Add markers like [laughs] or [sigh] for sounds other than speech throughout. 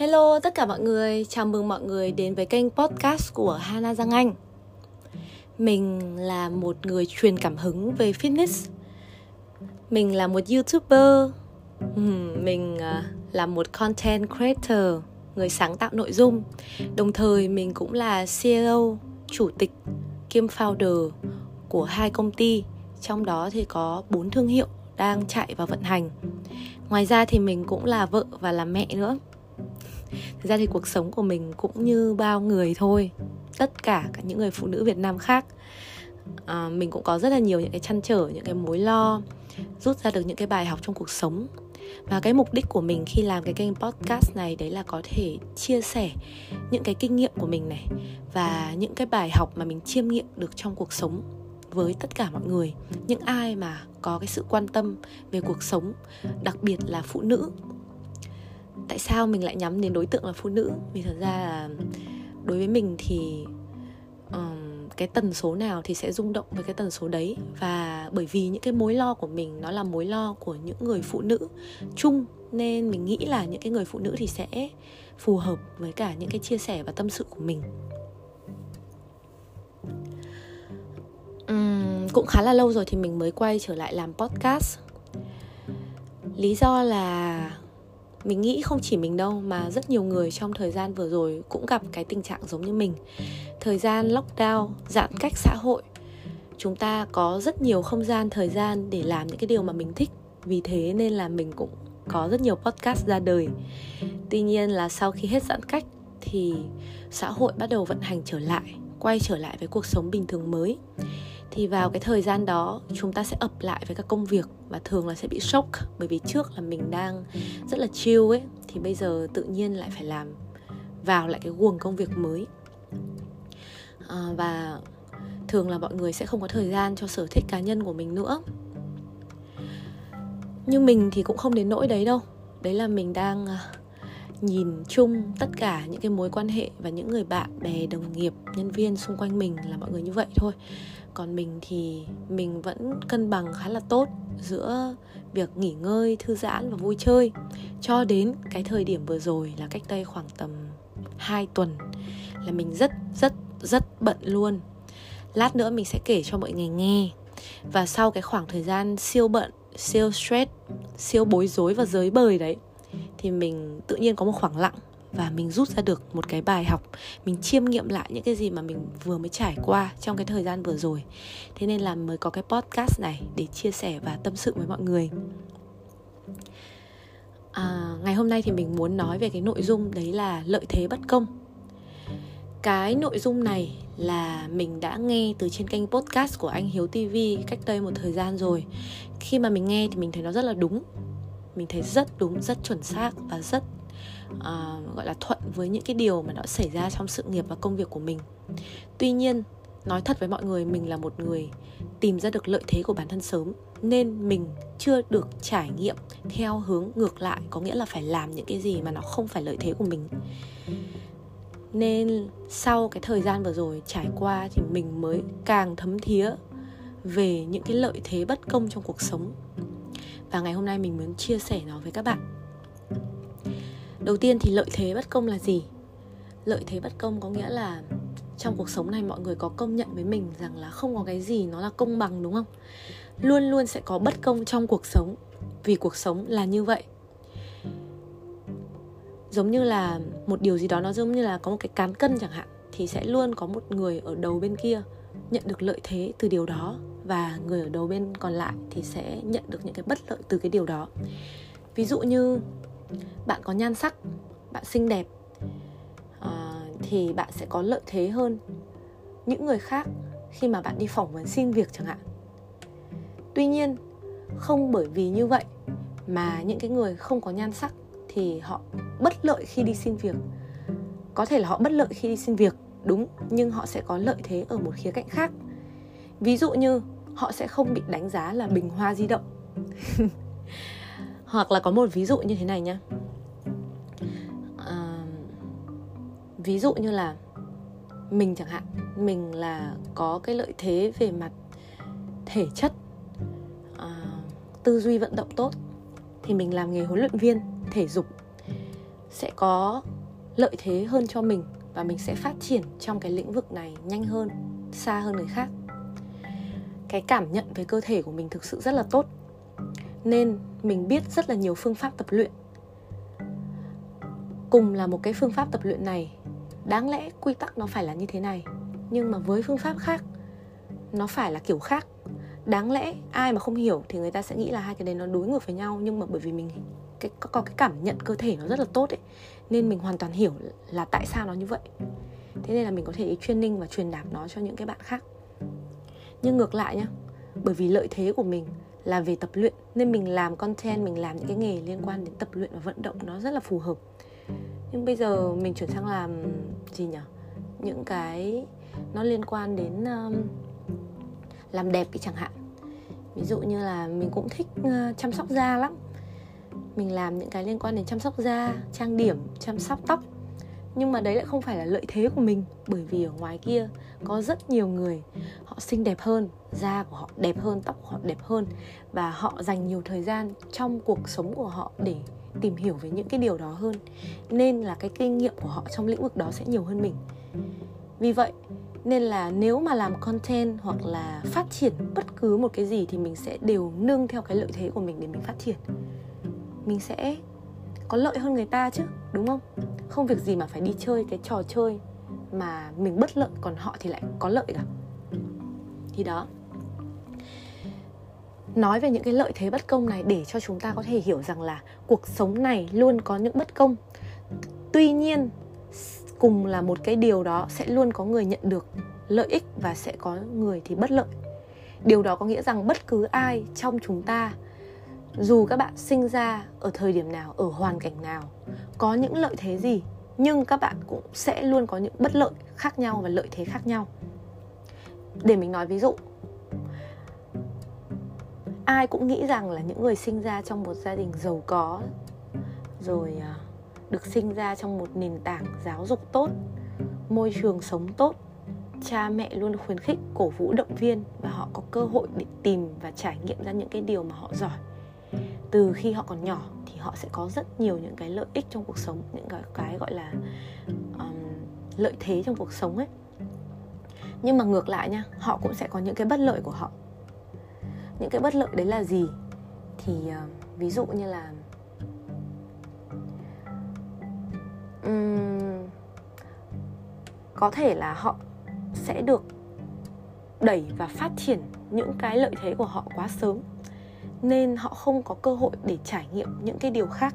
Hello tất cả mọi người, chào mừng mọi người đến với kênh podcast của Hana Giang Anh. Mình là một người truyền cảm hứng về fitness. Mình là một youtuber. Hmm, mình à, là một content creator, người sáng tạo nội dung. Đồng thời mình cũng là CEO, chủ tịch, kiêm founder của hai công ty. Trong đó thì có bốn thương hiệu đang chạy và vận hành. Ngoài ra thì mình cũng là vợ và là mẹ nữa thực ra thì cuộc sống của mình cũng như bao người thôi. Tất cả cả những người phụ nữ việt nam khác. À, mình cũng có rất là nhiều những cái chăn trở những cái mối lo rút ra được những cái bài học trong cuộc sống. Và cái mục đích của mình khi làm cái kênh podcast này đấy là có thể chia sẻ những cái kinh nghiệm của mình này và những cái bài học mà mình chiêm nghiệm được trong cuộc sống với tất cả mọi người. Những ai mà có cái sự quan tâm về cuộc sống đặc biệt là phụ nữ tại sao mình lại nhắm đến đối tượng là phụ nữ? Vì thật ra là đối với mình thì um, cái tần số nào thì sẽ rung động với cái tần số đấy. Và bởi vì những cái mối lo của mình nó là mối lo của những người phụ nữ chung nên mình nghĩ là những cái người phụ nữ thì sẽ phù hợp với cả những cái chia sẻ và tâm sự của mình. Uhm, cũng khá là lâu rồi thì mình mới quay trở lại làm podcast. Lý do là mình nghĩ không chỉ mình đâu, mà rất nhiều người trong thời gian vừa rồi cũng gặp cái tình trạng giống như mình. Thời gian lockdown, giãn cách xã hội. Chúng ta có rất nhiều không gian, thời gian để làm những cái điều mà mình thích. Vì thế nên là mình cũng có rất nhiều podcast ra đời. Tuy nhiên là sau khi hết giãn cách thì xã hội bắt đầu vận hành trở lại, quay trở lại với cuộc sống bình thường mới thì vào cái thời gian đó chúng ta sẽ ập lại với các công việc và thường là sẽ bị sốc bởi vì trước là mình đang rất là chill ấy thì bây giờ tự nhiên lại phải làm vào lại cái guồng công việc mới. À, và thường là mọi người sẽ không có thời gian cho sở thích cá nhân của mình nữa. Nhưng mình thì cũng không đến nỗi đấy đâu. Đấy là mình đang à, nhìn chung tất cả những cái mối quan hệ và những người bạn bè đồng nghiệp nhân viên xung quanh mình là mọi người như vậy thôi còn mình thì mình vẫn cân bằng khá là tốt giữa việc nghỉ ngơi, thư giãn và vui chơi. Cho đến cái thời điểm vừa rồi là cách đây khoảng tầm 2 tuần là mình rất rất rất bận luôn. Lát nữa mình sẽ kể cho mọi người nghe. Và sau cái khoảng thời gian siêu bận, siêu stress, siêu bối rối và giới bời đấy, thì mình tự nhiên có một khoảng lặng và mình rút ra được một cái bài học mình chiêm nghiệm lại những cái gì mà mình vừa mới trải qua trong cái thời gian vừa rồi. Thế nên là mới có cái podcast này để chia sẻ và tâm sự với mọi người. À, ngày hôm nay thì mình muốn nói về cái nội dung đấy là lợi thế bất công. Cái nội dung này là mình đã nghe từ trên kênh podcast của anh Hiếu TV cách đây một thời gian rồi. Khi mà mình nghe thì mình thấy nó rất là đúng. Mình thấy rất đúng rất chuẩn xác và rất uh, gọi là thuận với những cái điều mà nó xảy ra trong sự nghiệp và công việc của mình. Tuy nhiên nói thật với mọi người mình là một người tìm ra được lợi thế của bản thân sớm nên mình chưa được trải nghiệm theo hướng ngược lại có nghĩa là phải làm những cái gì mà nó không phải lợi thế của mình. Nên sau cái thời gian vừa rồi trải qua thì mình mới càng thấm thía về những cái lợi thế bất công trong cuộc sống. Và ngày hôm nay mình muốn chia sẻ nó với các bạn đầu tiên thì lợi thế bất công là gì? Lợi thế bất công có nghĩa là trong cuộc sống này mọi người có công nhận với mình rằng là không có cái gì nó là công bằng, đúng không? Luôn luôn sẽ có bất công trong cuộc sống, vì cuộc sống là như vậy. Giống như là một điều gì đó nó giống như là có một cái cán cân chẳng hạn, thì sẽ luôn có một người ở đầu bên kia nhận được lợi thế từ điều đó, và người ở đầu bên còn lại thì sẽ nhận được những cái bất lợi từ cái điều đó. Ví dụ như bạn có nhan sắc bạn xinh đẹp à, thì bạn sẽ có lợi thế hơn những người khác khi mà bạn đi phỏng vấn xin việc chẳng hạn. Tuy nhiên không bởi vì như vậy mà những cái người không có nhan sắc thì họ bất lợi khi đi xin việc. Có thể là họ bất lợi khi đi xin việc đúng nhưng họ sẽ có lợi thế ở một khía cạnh khác. Ví dụ như họ sẽ không bị đánh giá là bình hoa di động. [laughs] hoặc là có một ví dụ như thế này nhá. À, ví dụ như là mình chẳng hạn mình là có cái lợi thế về mặt thể chất à, tư duy vận động tốt thì mình làm nghề huấn luyện viên thể dục sẽ có lợi thế hơn cho mình và mình sẽ phát triển trong cái lĩnh vực này nhanh hơn xa hơn người khác. Cái cảm nhận về cơ thể của mình thực sự rất là tốt nên mình biết rất là nhiều phương pháp tập luyện. Cùng là một cái phương pháp tập luyện này đáng lẽ quy tắc nó phải là như thế này. Nhưng mà với phương pháp khác nó phải là kiểu khác. Đáng lẽ ai mà không hiểu thì người ta sẽ nghĩ là hai cái đấy nó đối ngược với nhau. Nhưng mà bởi vì mình cái có, có cái cảm nhận cơ thể nó rất là tốt ấy nên mình hoàn toàn hiểu là tại sao nó như vậy. Thế nên là mình có thể training và truyền đạt nó cho những cái bạn khác. Nhưng ngược lại nhá bởi vì lợi thế của mình là về tập luyện nên mình làm content mình làm những cái nghề liên quan đến tập luyện và vận động nó rất là phù hợp. Nhưng bây giờ mình chuyển sang làm gì nhỉ những cái nó liên quan đến um, làm đẹp thì chẳng hạn. Ví dụ như là mình cũng thích uh, chăm sóc da lắm. Mình làm những cái liên quan đến chăm sóc da trang điểm chăm sóc tóc nhưng mà đấy lại không phải là lợi thế của mình, bởi vì ở ngoài kia có rất nhiều người, họ xinh đẹp hơn, da của họ đẹp hơn, tóc của họ đẹp hơn, và họ dành nhiều thời gian trong cuộc sống của họ để tìm hiểu về những cái điều đó hơn. Nên là cái kinh nghiệm của họ trong lĩnh vực đó sẽ nhiều hơn mình. Vì vậy, nên là nếu mà làm content hoặc là phát triển bất cứ một cái gì thì mình sẽ đều nương theo cái lợi thế của mình để mình phát triển. Mình sẽ có lợi hơn người ta chứ, đúng không? Không việc gì mà phải đi chơi cái trò chơi mà mình bất lợi còn họ thì lại có lợi cả. Thì đó. Nói về những cái lợi thế bất công này để cho chúng ta có thể hiểu rằng là cuộc sống này luôn có những bất công. Tuy nhiên, cùng là một cái điều đó sẽ luôn có người nhận được lợi ích và sẽ có người thì bất lợi. Điều đó có nghĩa rằng bất cứ ai trong chúng ta dù các bạn sinh ra ở thời điểm nào, ở hoàn cảnh nào, có những lợi thế gì, nhưng các bạn cũng sẽ luôn có những bất lợi khác nhau và lợi thế khác nhau. Để mình nói ví dụ, ai cũng nghĩ rằng là những người sinh ra trong một gia đình giàu có, rồi à, được sinh ra trong một nền tảng giáo dục tốt, môi trường sống tốt, cha mẹ luôn khuyến khích cổ vũ động viên và họ có cơ hội để tìm và trải nghiệm ra những cái điều mà họ giỏi từ khi họ còn nhỏ thì họ sẽ có rất nhiều những cái lợi ích trong cuộc sống những cái, cái gọi là um, lợi thế trong cuộc sống ấy. Nhưng mà ngược lại nha họ cũng sẽ có những cái bất lợi của họ. Những cái bất lợi đấy là gì? Thì uh, ví dụ như là um, có thể là họ sẽ được đẩy và phát triển những cái lợi thế của họ quá sớm nên họ không có cơ hội để trải nghiệm những cái điều khác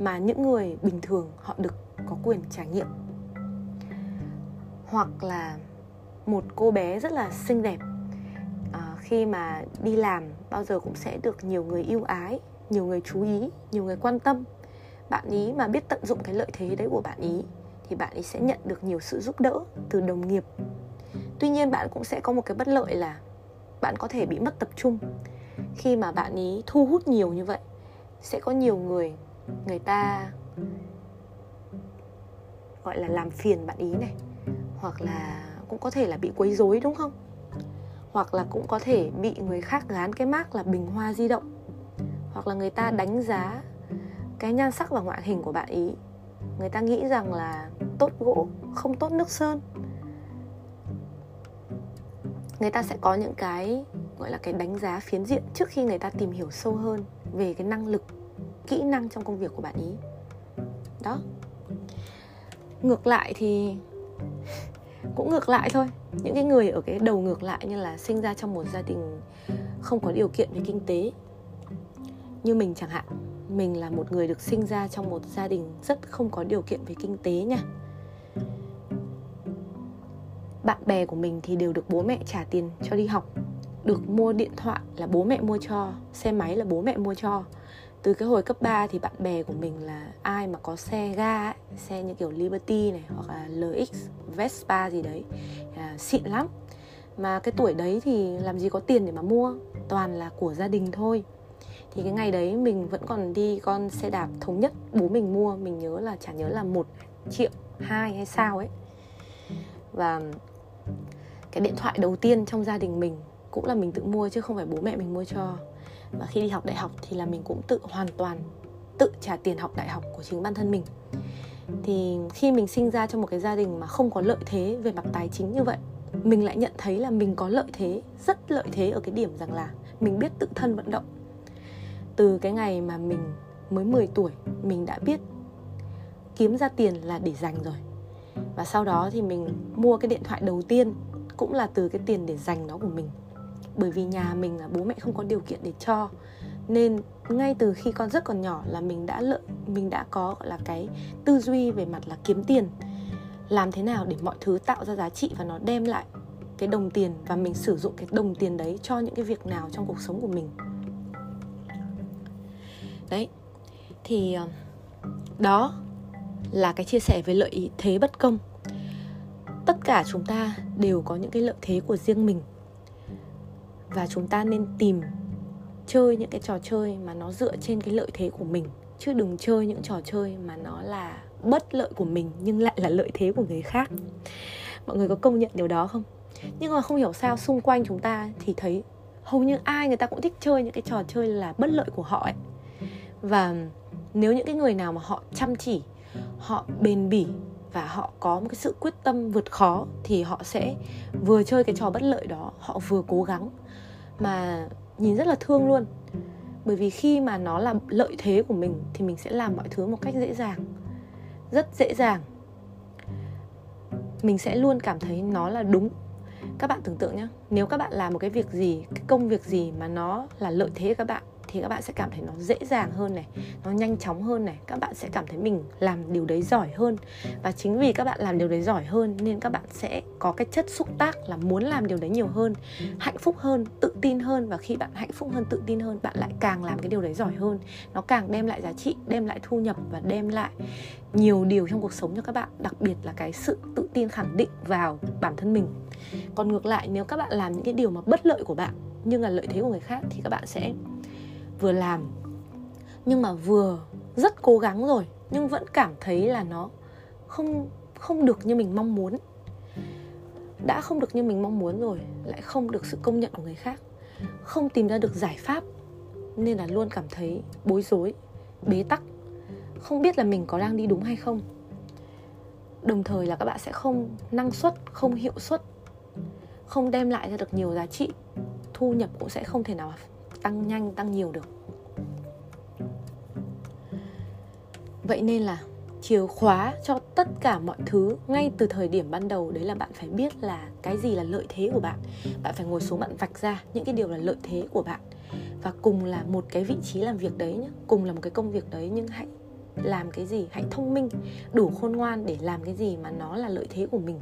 mà những người bình thường họ được có quyền trải nghiệm. Hoặc là một cô bé rất là xinh đẹp à, khi mà đi làm bao giờ cũng sẽ được nhiều người yêu ái nhiều người chú ý nhiều người quan tâm. Bạn ý mà biết tận dụng cái lợi thế đấy của bạn ý thì bạn ấy sẽ nhận được nhiều sự giúp đỡ từ đồng nghiệp. Tuy nhiên bạn cũng sẽ có một cái bất lợi là bạn có thể bị mất tập trung khi mà bạn ý thu hút nhiều như vậy, sẽ có nhiều người người ta gọi là làm phiền bạn ý này, hoặc là cũng có thể là bị quấy rối, đúng không? Hoặc là cũng có thể bị người khác gán cái mác là bình hoa di động, hoặc là người ta đánh giá cái nhan sắc và ngoại hình của bạn ý. Người ta nghĩ rằng là tốt gỗ, không tốt nước sơn. Người ta sẽ có những cái gọi là cái đánh giá phiến diện trước khi người ta tìm hiểu sâu hơn về cái năng lực, kỹ năng trong công việc của bạn ý. Đó. Ngược lại thì [laughs] cũng ngược lại thôi. Những cái người ở cái đầu ngược lại như là sinh ra trong một gia đình không có điều kiện về kinh tế, như mình chẳng hạn, mình là một người được sinh ra trong một gia đình rất không có điều kiện về kinh tế nha. Bạn bè của mình thì đều được bố mẹ trả tiền cho đi học được mua điện thoại là bố mẹ mua cho xe máy là bố mẹ mua cho. Từ cái hồi cấp 3 thì bạn bè của mình là ai mà có xe ga ấy, xe như kiểu Liberty này hoặc là LX Vespa gì đấy à, xịn lắm. Mà cái tuổi đấy thì làm gì có tiền để mà mua toàn là của gia đình thôi. Thì cái ngày đấy mình vẫn còn đi con xe đạp thống nhất bố mình mua mình nhớ là chả nhớ là một triệu hai hay sao ấy. Và cái điện thoại đầu tiên trong gia đình mình cũng là mình tự mua chứ không phải bố mẹ mình mua cho. Và khi đi học đại học thì là mình cũng tự hoàn toàn tự trả tiền học đại học của chính bản thân mình. Thì khi mình sinh ra trong một cái gia đình mà không có lợi thế về mặt tài chính như vậy, mình lại nhận thấy là mình có lợi thế, rất lợi thế ở cái điểm rằng là mình biết tự thân vận động. Từ cái ngày mà mình mới 10 tuổi, mình đã biết kiếm ra tiền là để dành rồi. Và sau đó thì mình mua cái điện thoại đầu tiên cũng là từ cái tiền để dành nó của mình bởi vì nhà mình là bố mẹ không có điều kiện để cho. Nên ngay từ khi con rất còn nhỏ là mình đã lợi mình đã có, gọi là, cái tư duy về mặt là kiếm tiền. Làm thế nào để mọi thứ tạo ra giá trị và nó đem lại cái đồng tiền và mình sử dụng cái đồng tiền đấy cho những cái việc nào trong cuộc sống của mình. Đấy, thì ờ, đó là cái chia sẻ về lợi thế bất công. Tất cả chúng ta đều có những cái lợi thế của riêng mình và chúng ta nên tìm, chơi những cái trò chơi mà nó dựa trên cái lợi thế của mình. Chứ đừng chơi những trò chơi mà nó là bất lợi của mình nhưng lại là lợi thế của người khác. Mọi người có công nhận điều đó không? Nhưng mà không hiểu sao xung quanh chúng ta thì thấy hầu như ai người ta cũng thích chơi những cái trò chơi là bất lợi của họ ấy. Và nếu những cái người nào mà họ chăm chỉ, họ bền bỉ và họ có một cái sự quyết tâm vượt khó thì họ sẽ vừa chơi cái trò bất lợi đó, họ vừa cố gắng mà nhìn rất là thương luôn. Bởi vì khi mà nó là lợi thế của mình thì mình sẽ làm mọi thứ một cách dễ dàng, rất dễ dàng. Mình sẽ luôn cảm thấy nó là đúng. Các bạn tưởng tượng nhé nếu các bạn làm một cái việc gì, cái công việc gì mà nó là lợi thế các bạn thì các bạn sẽ cảm thấy nó dễ dàng hơn này, nó nhanh chóng hơn này, các bạn sẽ cảm thấy mình làm điều đấy giỏi hơn. Và chính vì các bạn làm điều đấy giỏi hơn nên các bạn sẽ có cái chất xúc tác là muốn làm điều đấy nhiều hơn, hạnh phúc hơn, tự tin hơn. Và khi bạn hạnh phúc hơn, tự tin hơn, bạn lại càng làm cái điều đấy giỏi hơn. Nó càng đem lại giá trị, đem lại thu nhập và đem lại nhiều điều trong cuộc sống cho các bạn, đặc biệt là cái sự tự tin khẳng định vào bản thân mình. Còn ngược lại, nếu các bạn làm những cái điều mà bất lợi của bạn nhưng là lợi thế của người khác thì các bạn sẽ vừa làm. Nhưng mà vừa, rất cố gắng rồi, nhưng vẫn cảm thấy là nó không không được như mình mong muốn. Đã không được như mình mong muốn rồi, lại không được sự công nhận của người khác. Không tìm ra được giải pháp, nên là luôn cảm thấy bối rối, bế tắc. Không biết là mình có đang đi đúng hay không. Đồng thời là các bạn sẽ không năng suất, không hiệu suất. Không đem lại ra được nhiều giá trị, thu nhập cũng sẽ không thể nào tăng nhanh, tăng nhiều được. Vậy nên là chìa khóa cho tất cả mọi thứ ngay từ thời điểm ban đầu, đấy là bạn phải biết là cái gì là lợi thế của bạn. Bạn phải ngồi xuống, bạn vạch ra những cái điều là lợi thế của bạn. Và cùng là một cái vị trí làm việc đấy nhé cùng là một cái công việc đấy, nhưng hãy làm cái gì? Hãy thông minh, đủ khôn ngoan để làm cái gì mà nó là lợi thế của mình.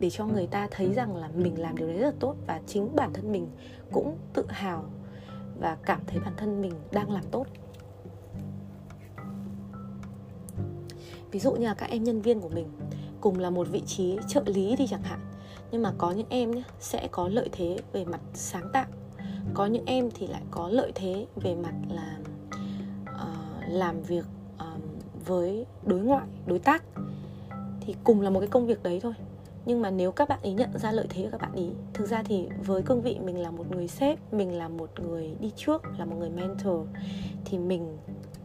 Để cho người ta thấy rằng là mình làm điều đấy rất là tốt và chính bản thân mình cũng tự hào và cảm thấy bản thân mình đang làm tốt. Ví dụ như là các em nhân viên của mình cùng là một vị trí trợ lý đi chẳng hạn nhưng mà có những em nhé sẽ có lợi thế về mặt sáng tạo. Có những em thì lại có lợi thế về mặt là uh, làm việc uh, với đối ngoại đối tác. Thì cùng là một cái công việc đấy thôi nhưng mà nếu các bạn ý nhận ra lợi thế của các bạn ý, thực ra thì với cương vị mình là một người sếp, mình là một người đi trước, là một người mentor, thì mình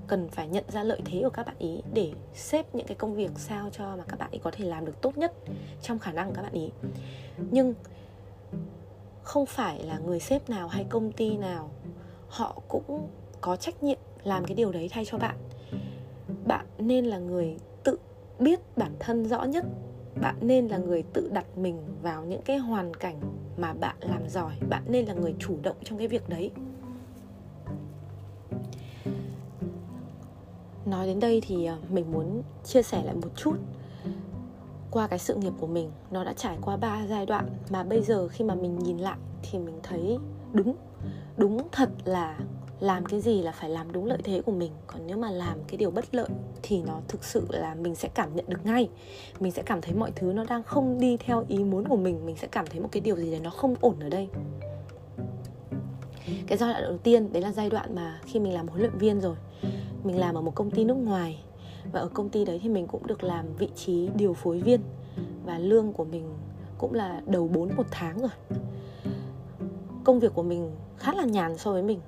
cần phải nhận ra lợi thế của các bạn ý để xếp những cái công việc sao cho mà các bạn ý có thể làm được tốt nhất trong khả năng của các bạn ý. Nhưng không phải là người sếp nào hay công ty nào họ cũng có trách nhiệm làm cái điều đấy thay cho bạn. Bạn nên là người tự biết bản thân rõ nhất bạn nên là người tự đặt mình vào những cái hoàn cảnh mà bạn làm giỏi. Bạn nên là người chủ động trong cái việc đấy. Nói đến đây thì ờ, mình muốn chia sẻ lại một chút. Qua cái sự nghiệp của mình, nó đã trải qua ba giai đoạn mà bây giờ khi mà mình nhìn lại thì mình thấy đúng. Đúng thật là làm cái gì là phải làm đúng lợi thế của mình. Còn nếu mà làm cái điều bất lợi thì nó thực sự là mình sẽ cảm nhận được ngay. Mình sẽ cảm thấy mọi thứ nó đang không đi theo ý muốn của mình. Mình sẽ cảm thấy một cái điều gì đấy nó không ổn ở đây. Cái giai đoạn đầu tiên, đấy là giai đoạn mà khi mình làm huấn luyện viên rồi. Mình làm ở một công ty nước ngoài. Và ở công ty đấy thì mình cũng được làm vị trí điều phối viên. Và lương của mình cũng là đầu 4 một tháng rồi. Công việc của mình khá là nhàn so với mình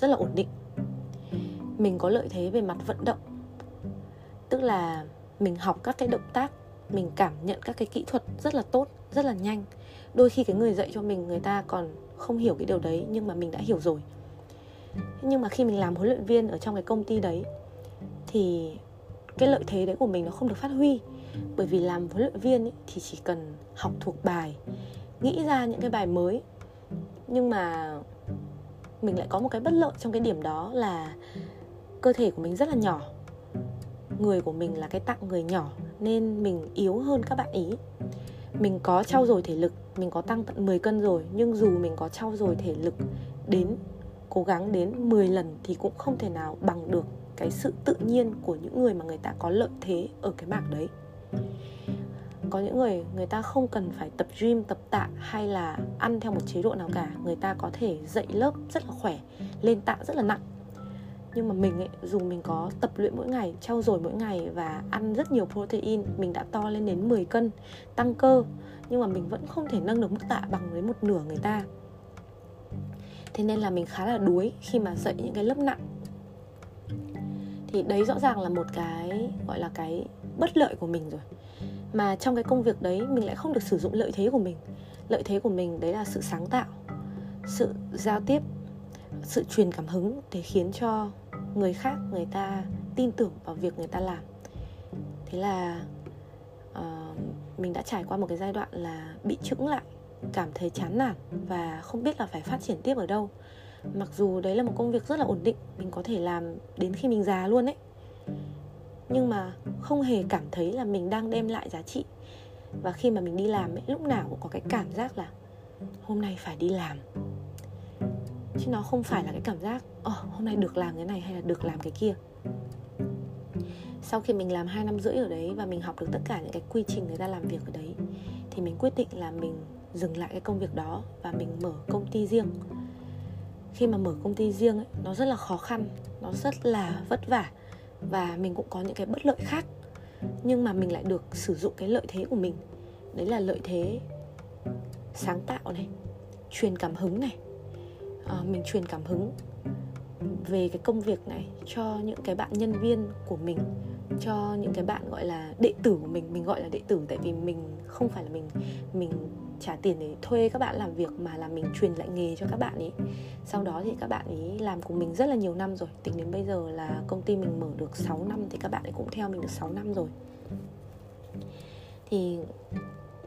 rất là ổn định. Mình có lợi thế về mặt vận động. Tức là mình học các cái động tác mình cảm nhận các cái kỹ thuật rất là tốt rất là nhanh. Đôi khi cái người dạy cho mình người ta còn không hiểu cái điều đấy nhưng mà mình đã hiểu rồi. Nhưng mà khi mình làm huấn luyện viên ở trong cái công ty đấy thì cái lợi thế đấy của mình nó không được phát huy. Bởi vì làm huấn luyện viên ấy, thì chỉ cần học thuộc bài nghĩ ra những cái bài mới. Nhưng mà mình lại có một cái bất lợi trong cái điểm đó là cơ thể của mình rất là nhỏ. Người của mình là cái tặng người nhỏ nên mình yếu hơn các bạn ý. Mình có trau dồi thể lực, mình có tăng tận 10 cân rồi, nhưng dù mình có trau dồi thể lực đến, cố gắng đến 10 lần thì cũng không thể nào bằng được cái sự tự nhiên của những người mà người ta có lợi thế ở cái mảng đấy có những người người ta không cần phải tập gym, tập tạ hay là ăn theo một chế độ nào cả. Người ta có thể dạy lớp rất là khỏe, lên tạ rất là nặng. Nhưng mà mình ấy, dù mình có tập luyện mỗi ngày, trau dồi mỗi ngày và ăn rất nhiều protein, mình đã to lên đến 10 cân, tăng cơ. Nhưng mà mình vẫn không thể nâng được mức tạ bằng với một nửa người ta. Thế nên là mình khá là đuối khi mà dạy những cái lớp nặng. Thì đấy rõ ràng là một cái, gọi là cái bất lợi của mình rồi mà trong cái công việc đấy mình lại không được sử dụng lợi thế của mình. Lợi thế của mình đấy là sự sáng tạo sự giao tiếp sự truyền cảm hứng để khiến cho người khác người ta tin tưởng vào việc người ta làm. Thế là uh, mình đã trải qua một cái giai đoạn là bị chững lại cảm thấy chán nản và không biết là phải phát triển tiếp ở đâu. Mặc dù đấy là một công việc rất là ổn định mình có thể làm đến khi mình già luôn ấy nhưng mà không hề cảm thấy là mình đang đem lại giá trị. Và khi mà mình đi làm ấy lúc nào cũng có cái cảm giác là hôm nay phải đi làm. Chứ nó không phải là cái cảm giác ồ oh, hôm nay được làm cái này hay là được làm cái kia. Sau khi mình làm hai năm rưỡi ở đấy và mình học được tất cả những cái quy trình người ta làm việc ở đấy thì mình quyết định là mình dừng lại cái công việc đó và mình mở công ty riêng. Khi mà mở công ty riêng ấy, nó rất là khó khăn nó rất là vất vả và mình cũng có những cái bất lợi khác nhưng mà mình lại được sử dụng cái lợi thế của mình. Đấy là lợi thế sáng tạo này truyền cảm hứng này. À, mình truyền cảm hứng về cái công việc này cho những cái bạn nhân viên của mình cho những cái bạn gọi là đệ tử của mình. Mình gọi là đệ tử tại vì mình không phải là mình mình trả tiền để thuê các bạn làm việc mà là mình truyền lại nghề cho các bạn ấy sau đó thì các bạn ấy làm cùng mình rất là nhiều năm rồi. Tính đến bây giờ là công ty mình mở được 6 năm thì các bạn ấy cũng theo mình được 6 năm rồi. Thì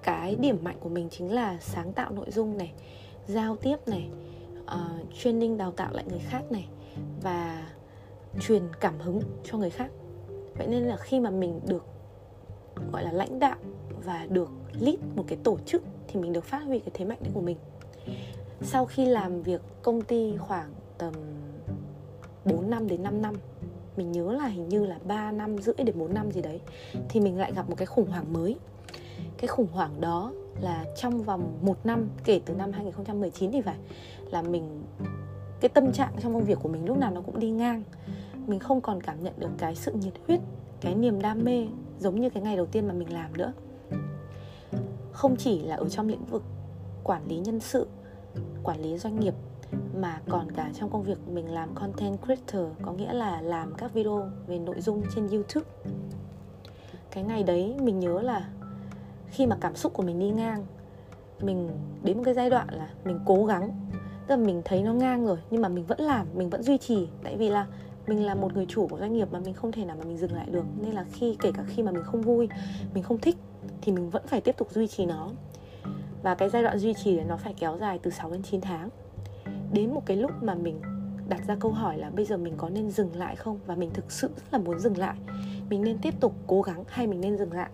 cái điểm mạnh của mình chính là sáng tạo nội dung này giao tiếp này uh, training đào tạo lại người khác này và truyền cảm hứng cho người khác. Vậy nên là khi mà mình được gọi là lãnh đạo và được lead một cái tổ chức thì mình được phát huy cái thế mạnh đấy của mình. Sau khi làm việc công ty khoảng tầm 4 năm đến 5 năm, mình nhớ là hình như là 3 năm rưỡi đến 4 năm gì đấy, thì mình lại gặp một cái khủng hoảng mới. Cái khủng hoảng đó là trong vòng một năm, kể từ năm 2019 thì phải, là mình, cái tâm trạng trong công việc của mình lúc nào nó cũng đi ngang. Mình không còn cảm nhận được cái sự nhiệt huyết, cái niềm đam mê giống như cái ngày đầu tiên mà mình làm nữa không chỉ là ở trong lĩnh vực quản lý nhân sự, quản lý doanh nghiệp, mà còn cả trong công việc mình làm content creator, có nghĩa là làm các video về nội dung trên youtube. Cái ngày đấy mình nhớ là khi mà cảm xúc của mình đi ngang, mình đến một cái giai đoạn là mình cố gắng. Tức là mình thấy nó ngang rồi, nhưng mà mình vẫn làm, mình vẫn duy trì. Tại vì là mình là một người chủ của doanh nghiệp mà mình không thể nào mà mình dừng lại được. Nên là khi, kể cả khi mà mình không vui, mình không thích thì mình vẫn phải tiếp tục duy trì nó. Và cái giai đoạn duy trì đấy nó phải kéo dài từ 6 đến 9 tháng. Đến một cái lúc mà mình đặt ra câu hỏi là bây giờ mình có nên dừng lại không? Và mình thực sự rất là muốn dừng lại. Mình nên tiếp tục cố gắng hay mình nên dừng lại?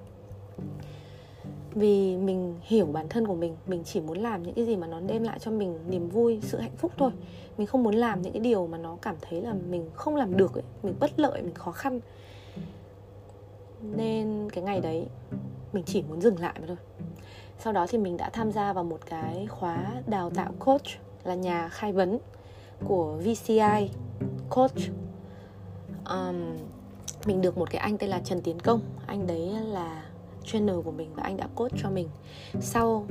Vì mình hiểu bản thân của mình mình chỉ muốn làm những cái gì mà nó đem lại cho mình niềm vui, sự hạnh phúc thôi. Mình không muốn làm những cái điều mà nó cảm thấy là mình không làm được ấy, mình bất lợi, mình khó khăn nên cái ngày đấy mình chỉ muốn dừng lại mà thôi. Sau đó thì mình đã tham gia vào một cái khóa đào tạo coach là nhà khai vấn của VCI coach. Um, mình được một cái anh tên là Trần Tiến Công. Anh đấy là trainer của mình và anh đã coach cho mình. Sau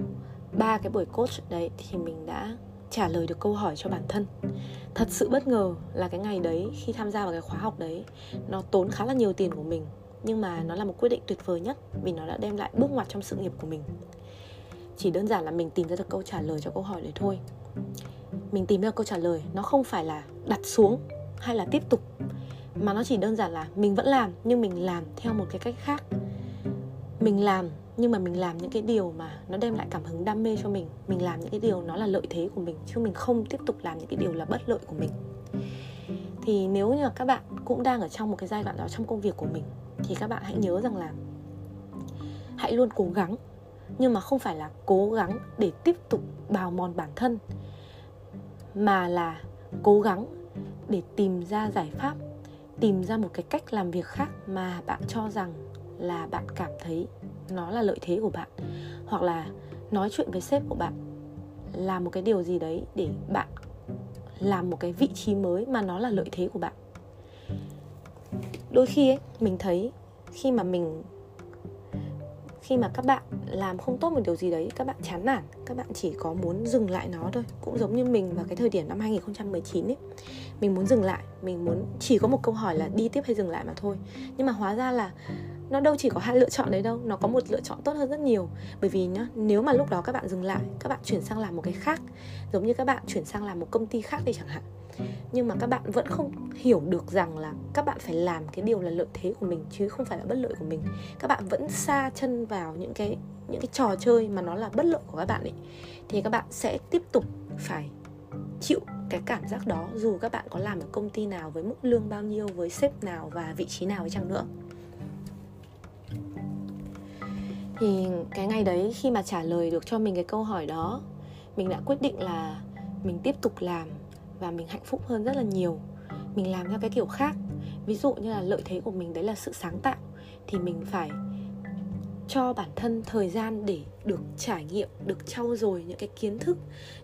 ba cái buổi coach đấy thì mình đã trả lời được câu hỏi cho bản thân. Thật sự bất ngờ là cái ngày đấy khi tham gia vào cái khóa học đấy nó tốn khá là nhiều tiền của mình nhưng mà nó là một quyết định tuyệt vời nhất vì nó đã đem lại bước ngoặt trong sự nghiệp của mình. Chỉ đơn giản là mình tìm ra được câu trả lời cho câu hỏi đấy thôi. Mình tìm ra câu trả lời nó không phải là đặt xuống hay là tiếp tục, mà nó chỉ đơn giản là mình vẫn làm nhưng mình làm theo một cái cách khác. Mình làm nhưng mà mình làm những cái điều mà nó đem lại cảm hứng, đam mê cho mình. Mình làm những cái điều nó là lợi thế của mình chứ mình không tiếp tục làm những cái điều là bất lợi của mình. Thì nếu như các bạn cũng đang ở trong một cái giai đoạn đó trong công việc của mình thì các bạn hãy nhớ rằng là hãy luôn cố gắng, nhưng mà không phải là cố gắng để tiếp tục bào mòn bản thân, mà là cố gắng để tìm ra giải pháp, tìm ra một cái cách làm việc khác mà bạn cho rằng là bạn cảm thấy nó là lợi thế của bạn, hoặc là nói chuyện với sếp của bạn là một cái điều gì đấy để bạn làm một cái vị trí mới mà nó là lợi thế của bạn đôi khi ấy, mình thấy khi mà mình, khi mà các bạn làm không tốt một điều gì đấy, các bạn chán nản, các bạn chỉ có muốn dừng lại nó thôi. Cũng giống như mình vào cái thời điểm năm 2019 ấy, mình muốn dừng lại, mình muốn, chỉ có một câu hỏi là đi tiếp hay dừng lại mà thôi. Nhưng mà hóa ra là nó đâu chỉ có hai lựa chọn đấy đâu, nó có một lựa chọn tốt hơn rất nhiều. Bởi vì nhá, nếu mà lúc đó các bạn dừng lại, các bạn chuyển sang làm một cái khác, giống như các bạn chuyển sang làm một công ty khác đi chẳng hạn nhưng mà các bạn vẫn không hiểu được rằng là các bạn phải làm cái điều là lợi thế của mình, chứ không phải là bất lợi của mình. Các bạn vẫn xa chân vào những cái những cái trò chơi mà nó là bất lợi của các bạn ấy. Thì các bạn sẽ tiếp tục phải chịu cái cảm giác đó, dù các bạn có làm ở công ty nào với mức lương bao nhiêu, với sếp nào và vị trí nào chăng nữa. Thì cái ngày đấy khi mà trả lời được cho mình cái câu hỏi đó, mình đã quyết định là mình tiếp tục làm và mình hạnh phúc hơn rất là nhiều. Mình làm theo cái kiểu khác. Ví dụ như là lợi thế của mình đấy là sự sáng tạo, thì mình phải cho bản thân thời gian để được trải nghiệm, được trau dồi những cái kiến thức,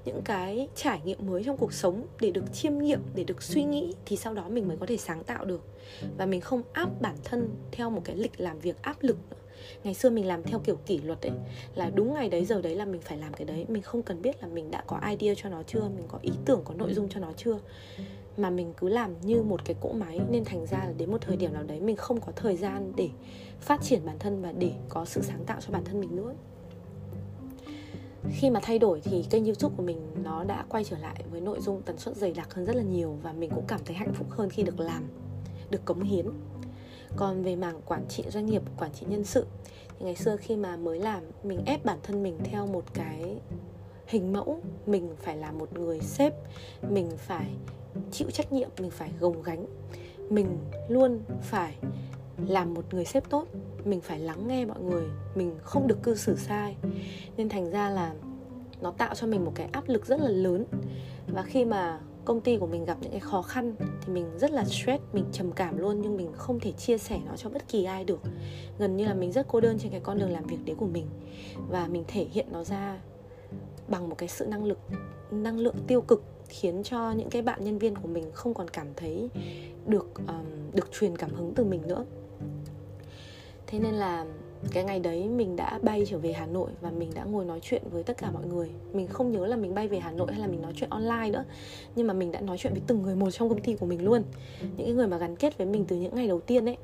những cái trải nghiệm mới trong cuộc sống để được chiêm nghiệm, để được suy nghĩ, thì sau đó mình mới có thể sáng tạo được. Và mình không áp bản thân theo một cái lịch làm việc áp lực nữa ngày xưa mình làm theo kiểu kỷ luật ấy, là đúng ngày đấy, giờ đấy là mình phải làm cái đấy. Mình không cần biết là mình đã có idea cho nó chưa, mình có ý tưởng, có nội dung cho nó chưa. Mà mình cứ làm như một cái cỗ máy, nên thành ra là đến một thời điểm nào đấy mình không có thời gian để phát triển bản thân và để có sự sáng tạo cho bản thân mình nữa. Khi mà thay đổi thì kênh youtube của mình nó đã quay trở lại với nội dung tần suất dày đặc hơn rất là nhiều và mình cũng cảm thấy hạnh phúc hơn khi được làm, được cống hiến còn về mảng quản trị doanh nghiệp, quản trị nhân sự, thì ngày xưa khi mà mới làm, mình ép bản thân mình theo một cái hình mẫu, mình phải là một người sếp, mình phải chịu trách nhiệm, mình phải gồng gánh, mình luôn phải làm một người sếp tốt, mình phải lắng nghe mọi người, mình không được cư xử sai. Nên thành ra là nó tạo cho mình một cái áp lực rất là lớn. Và khi mà công ty của mình gặp những cái khó khăn thì mình rất là stress mình trầm cảm luôn nhưng mình không thể chia sẻ nó cho bất kỳ ai được. Gần như là mình rất cô đơn trên cái con đường làm việc đấy của mình và mình thể hiện nó ra bằng một cái sự năng lực năng lượng tiêu cực khiến cho những cái bạn nhân viên của mình không còn cảm thấy được um, được truyền cảm hứng từ mình nữa. Thế nên là cái ngày đấy mình đã bay trở về Hà Nội và mình đã ngồi nói chuyện với tất cả mọi người. Mình không nhớ là mình bay về Hà Nội hay là mình nói chuyện online nữa nhưng mà mình đã nói chuyện với từng người một trong công ty của mình luôn. Những cái người mà gắn kết với mình từ những ngày đầu tiên ấy.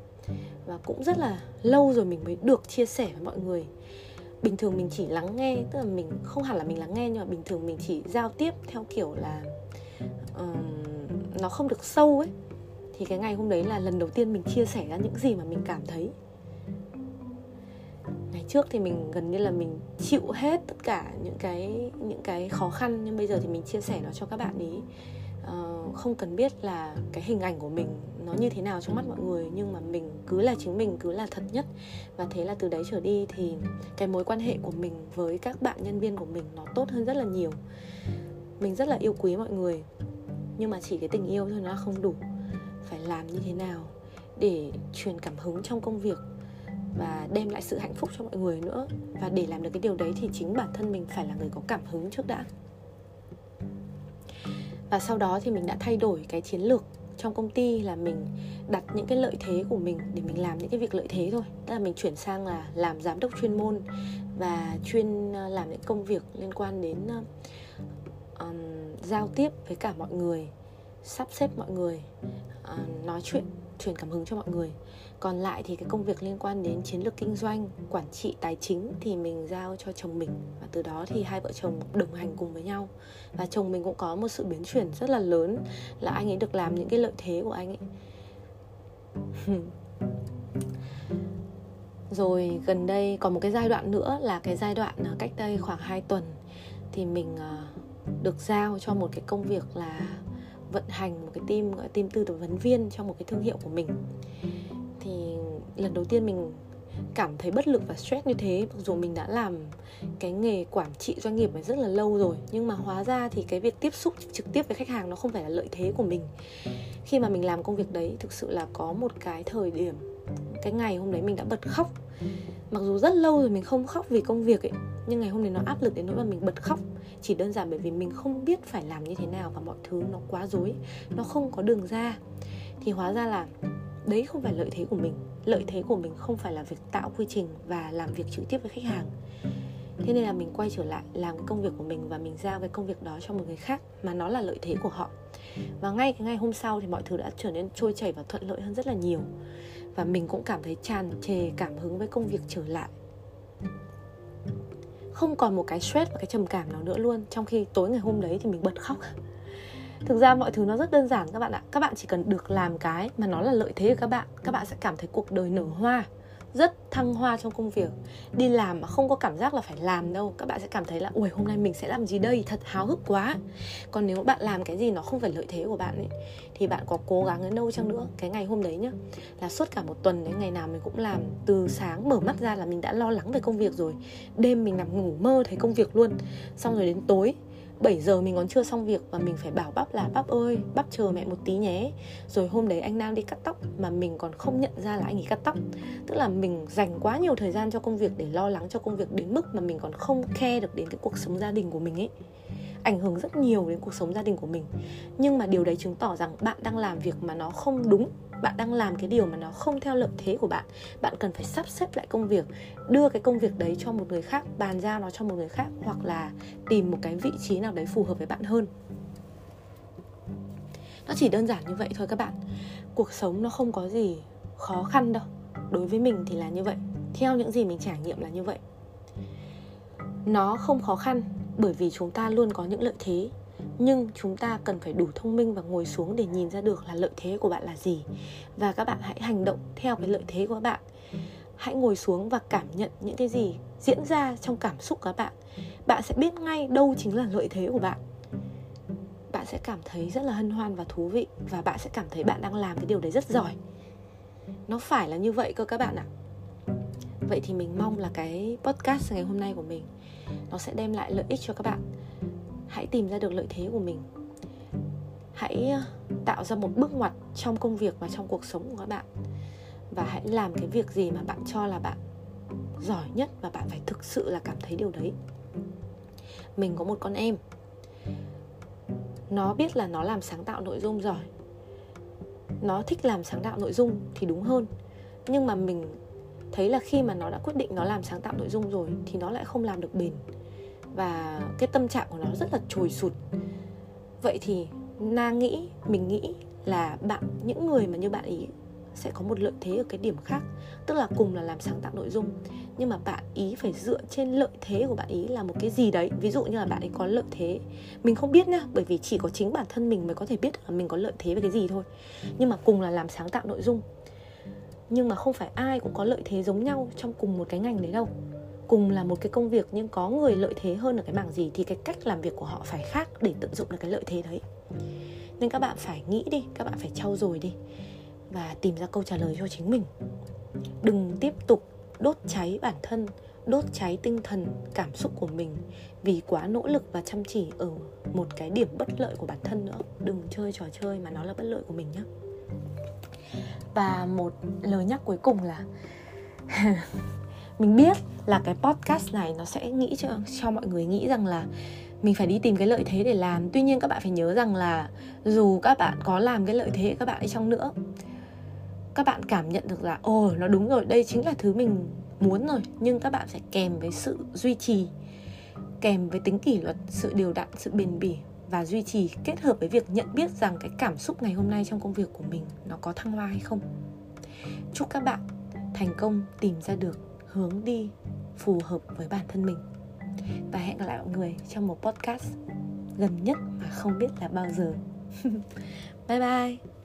Và cũng rất là lâu rồi mình mới được chia sẻ với mọi người. Bình thường mình chỉ lắng nghe tức là mình không hẳn là mình lắng nghe nhưng mà bình thường mình chỉ giao tiếp theo kiểu là uh, nó không được sâu ấy. Thì cái ngày hôm đấy là lần đầu tiên mình chia sẻ ra những gì mà mình cảm thấy trước thì mình gần như là mình chịu hết tất cả những cái những cái khó khăn nhưng bây giờ thì mình chia sẻ nó cho các bạn ý. Uh, không cần biết là cái hình ảnh của mình nó như thế nào trong mắt mọi người nhưng mà mình cứ là chính mình cứ là thật nhất. Và thế là từ đấy trở đi thì cái mối quan hệ của mình với các bạn nhân viên của mình nó tốt hơn rất là nhiều. Mình rất là yêu quý mọi người nhưng mà chỉ cái tình yêu thôi nó không đủ. Phải làm như thế nào để truyền cảm hứng trong công việc và đem lại sự hạnh phúc cho mọi người nữa. Và để làm được cái điều đấy thì chính bản thân mình phải là người có cảm hứng trước đã. Và sau đó thì mình đã thay đổi cái chiến lược trong công ty là mình đặt những cái lợi thế của mình để mình làm những cái việc lợi thế thôi. Tức là mình chuyển sang là làm giám đốc chuyên môn và chuyên ờ, làm những công việc liên quan đến um, giao tiếp với cả mọi người sắp xếp mọi người uh, nói chuyện truyền cảm hứng cho mọi người. Còn lại thì cái công việc liên quan đến chiến lược kinh doanh, quản trị tài chính thì mình giao cho chồng mình. Và từ đó thì hai vợ chồng đồng hành cùng với nhau. Và chồng mình cũng có một sự biến chuyển rất là lớn, là anh ấy được làm những cái lợi thế của anh ấy. [laughs] Rồi gần đây còn một cái giai đoạn nữa là cái giai đoạn à, cách đây khoảng 2 tuần thì mình à, được giao cho một cái công việc là vận hành một cái team gọi team tư vấn viên cho một cái thương hiệu của mình. Thì lần đầu tiên mình cảm thấy bất lực và stress như thế mặc dù mình đã làm cái nghề quản trị doanh nghiệp này rất là lâu rồi nhưng mà hóa ra thì cái việc tiếp xúc trực tiếp với khách hàng nó không phải là lợi thế của mình. Khi mà mình làm công việc đấy thực sự là có một cái thời điểm cái ngày hôm đấy mình đã bật khóc. Mặc dù rất lâu rồi mình không khóc vì công việc ấy nhưng ngày hôm đấy nó áp lực đến nỗi mà mình bật khóc. Chỉ đơn giản bởi vì mình không biết phải làm như thế nào và mọi thứ nó quá dối nó không có đường ra. Thì hóa ra là đấy không phải lợi thế của mình. Lợi thế của mình không phải là việc tạo quy trình và làm việc trực tiếp với khách hàng. Thế nên là mình quay trở lại làm cái công việc của mình và mình giao cái công việc đó cho một người khác mà nó là lợi thế của họ. Và ngay cái ngày hôm sau thì mọi thứ đã trở nên trôi chảy và thuận lợi hơn rất là nhiều. Và mình cũng cảm thấy tràn trề cảm hứng với công việc trở lại không còn một cái stress và cái trầm cảm nào nữa luôn. Trong khi tối ngày hôm đấy thì mình bật khóc. Thực ra mọi thứ nó rất đơn giản các bạn ạ. Các bạn chỉ cần được làm cái mà nó là lợi thế của các bạn các bạn sẽ cảm thấy cuộc đời nở hoa rất thăng hoa trong công việc. Đi làm mà không có cảm giác là phải làm đâu. Các bạn sẽ cảm thấy là ui hôm nay mình sẽ làm gì đây? Thật háo hức quá. Còn nếu bạn làm cái gì nó không phải lợi thế của bạn ấy, thì bạn có cố gắng đến đâu chăng nữa? Cái ngày hôm đấy nhá, là suốt cả một tuần đến ngày nào mình cũng làm. Từ sáng mở mắt ra là mình đã lo lắng về công việc rồi. Đêm mình nằm ngủ mơ thấy công việc luôn. Xong rồi đến tối 7 giờ mình còn chưa xong việc và mình phải bảo bắp là, bắp ơi, bắp chờ mẹ một tí nhé. Rồi hôm đấy anh nam đi cắt tóc mà mình còn không nhận ra là anh ấy cắt tóc. Tức là mình dành quá nhiều thời gian cho công việc để lo lắng cho công việc đến mức mà mình còn không khe được đến cái cuộc sống gia đình của mình ấy ảnh hưởng rất nhiều đến cuộc sống gia đình của mình. Nhưng mà điều đấy chứng tỏ rằng bạn đang làm việc mà nó không đúng, bạn đang làm cái điều mà nó không theo lợi thế của bạn. Bạn cần phải sắp xếp lại công việc, đưa cái công việc đấy cho một người khác, bàn giao nó cho một người khác hoặc là tìm một cái vị trí nào đấy phù hợp với bạn hơn. Nó chỉ đơn giản như vậy thôi các bạn. Cuộc sống nó không có gì khó khăn đâu. Đối với mình thì là như vậy. Theo những gì mình trải nghiệm là như vậy. Nó không khó khăn bởi vì chúng ta luôn có những lợi thế. Nhưng chúng ta cần phải đủ thông minh và ngồi xuống để nhìn ra được là lợi thế của bạn là gì. Và các bạn hãy hành động theo cái lợi thế của các bạn. Hãy ngồi xuống và cảm nhận những cái gì diễn ra trong cảm xúc của các bạn. Bạn sẽ biết ngay đâu chính là lợi thế của bạn. Bạn sẽ cảm thấy rất là hân hoan và thú vị và bạn sẽ cảm thấy bạn đang làm cái điều đấy rất giỏi. Nó phải là như vậy cơ các bạn ạ. Vậy thì mình mong là cái podcast ngày hôm nay của mình nó sẽ đem lại lợi ích cho các bạn. Hãy tìm ra được lợi thế của mình. Hãy ờ, tạo ra một bước ngoặt trong công việc và trong cuộc sống của các bạn. Và hãy làm cái việc gì mà bạn cho là bạn giỏi nhất và bạn phải thực sự là cảm thấy điều đấy. Mình có một con em. Nó biết là nó làm sáng tạo nội dung giỏi. Nó thích làm sáng tạo nội dung thì đúng hơn. Nhưng mà mình thấy là khi mà nó đã quyết định nó làm sáng tạo nội dung rồi thì nó lại không làm được bền. Và cái tâm trạng của nó rất là trồi sụt. Vậy thì na nghĩ, mình nghĩ là bạn, những người mà như bạn ý sẽ có một lợi thế ở cái điểm khác, tức là cùng là làm sáng tạo nội dung. Nhưng mà bạn ý phải dựa trên lợi thế của bạn ý là một cái gì đấy. Ví dụ như là bạn ấy có lợi thế. Mình không biết nhá, bởi vì chỉ có chính bản thân mình mới có thể biết là mình có lợi thế về cái gì thôi. Nhưng mà cùng là làm sáng tạo nội dung nhưng mà không phải ai cũng có lợi thế giống nhau trong cùng một cái ngành đấy đâu. Cùng là một cái công việc nhưng có người lợi thế hơn ở cái mảng gì thì cái cách làm việc của họ phải khác để tận dụng được cái lợi thế đấy. Nên các bạn phải nghĩ đi, các bạn phải trau dồi đi và tìm ra câu trả lời cho chính mình. Đừng tiếp tục đốt cháy bản thân, đốt cháy tinh thần, cảm xúc của mình vì quá nỗ lực và chăm chỉ ở một cái điểm bất lợi của bản thân nữa. Đừng chơi trò chơi mà nó là bất lợi của mình nhé và một lời nhắc cuối cùng là [laughs] mình biết là cái podcast này nó sẽ nghĩ cho cho mọi người nghĩ rằng là mình phải đi tìm cái lợi thế để làm. Tuy nhiên các bạn phải nhớ rằng là dù các bạn có làm cái lợi thế các bạn ấy trong nữa, các bạn cảm nhận được là, ồ, nó đúng rồi, đây chính là thứ mình muốn rồi. Nhưng các bạn phải kèm với sự duy trì, kèm với tính kỷ luật, sự điều đặn, sự bền bỉ và duy trì kết hợp với việc nhận biết rằng cái cảm xúc ngày hôm nay trong công việc của mình nó có thăng hoa hay không. Chúc các bạn thành công, tìm ra được hướng đi phù hợp với bản thân mình. Và hẹn gặp lại mọi người trong một podcast gần nhất mà không biết là bao giờ. [laughs] Bye bye!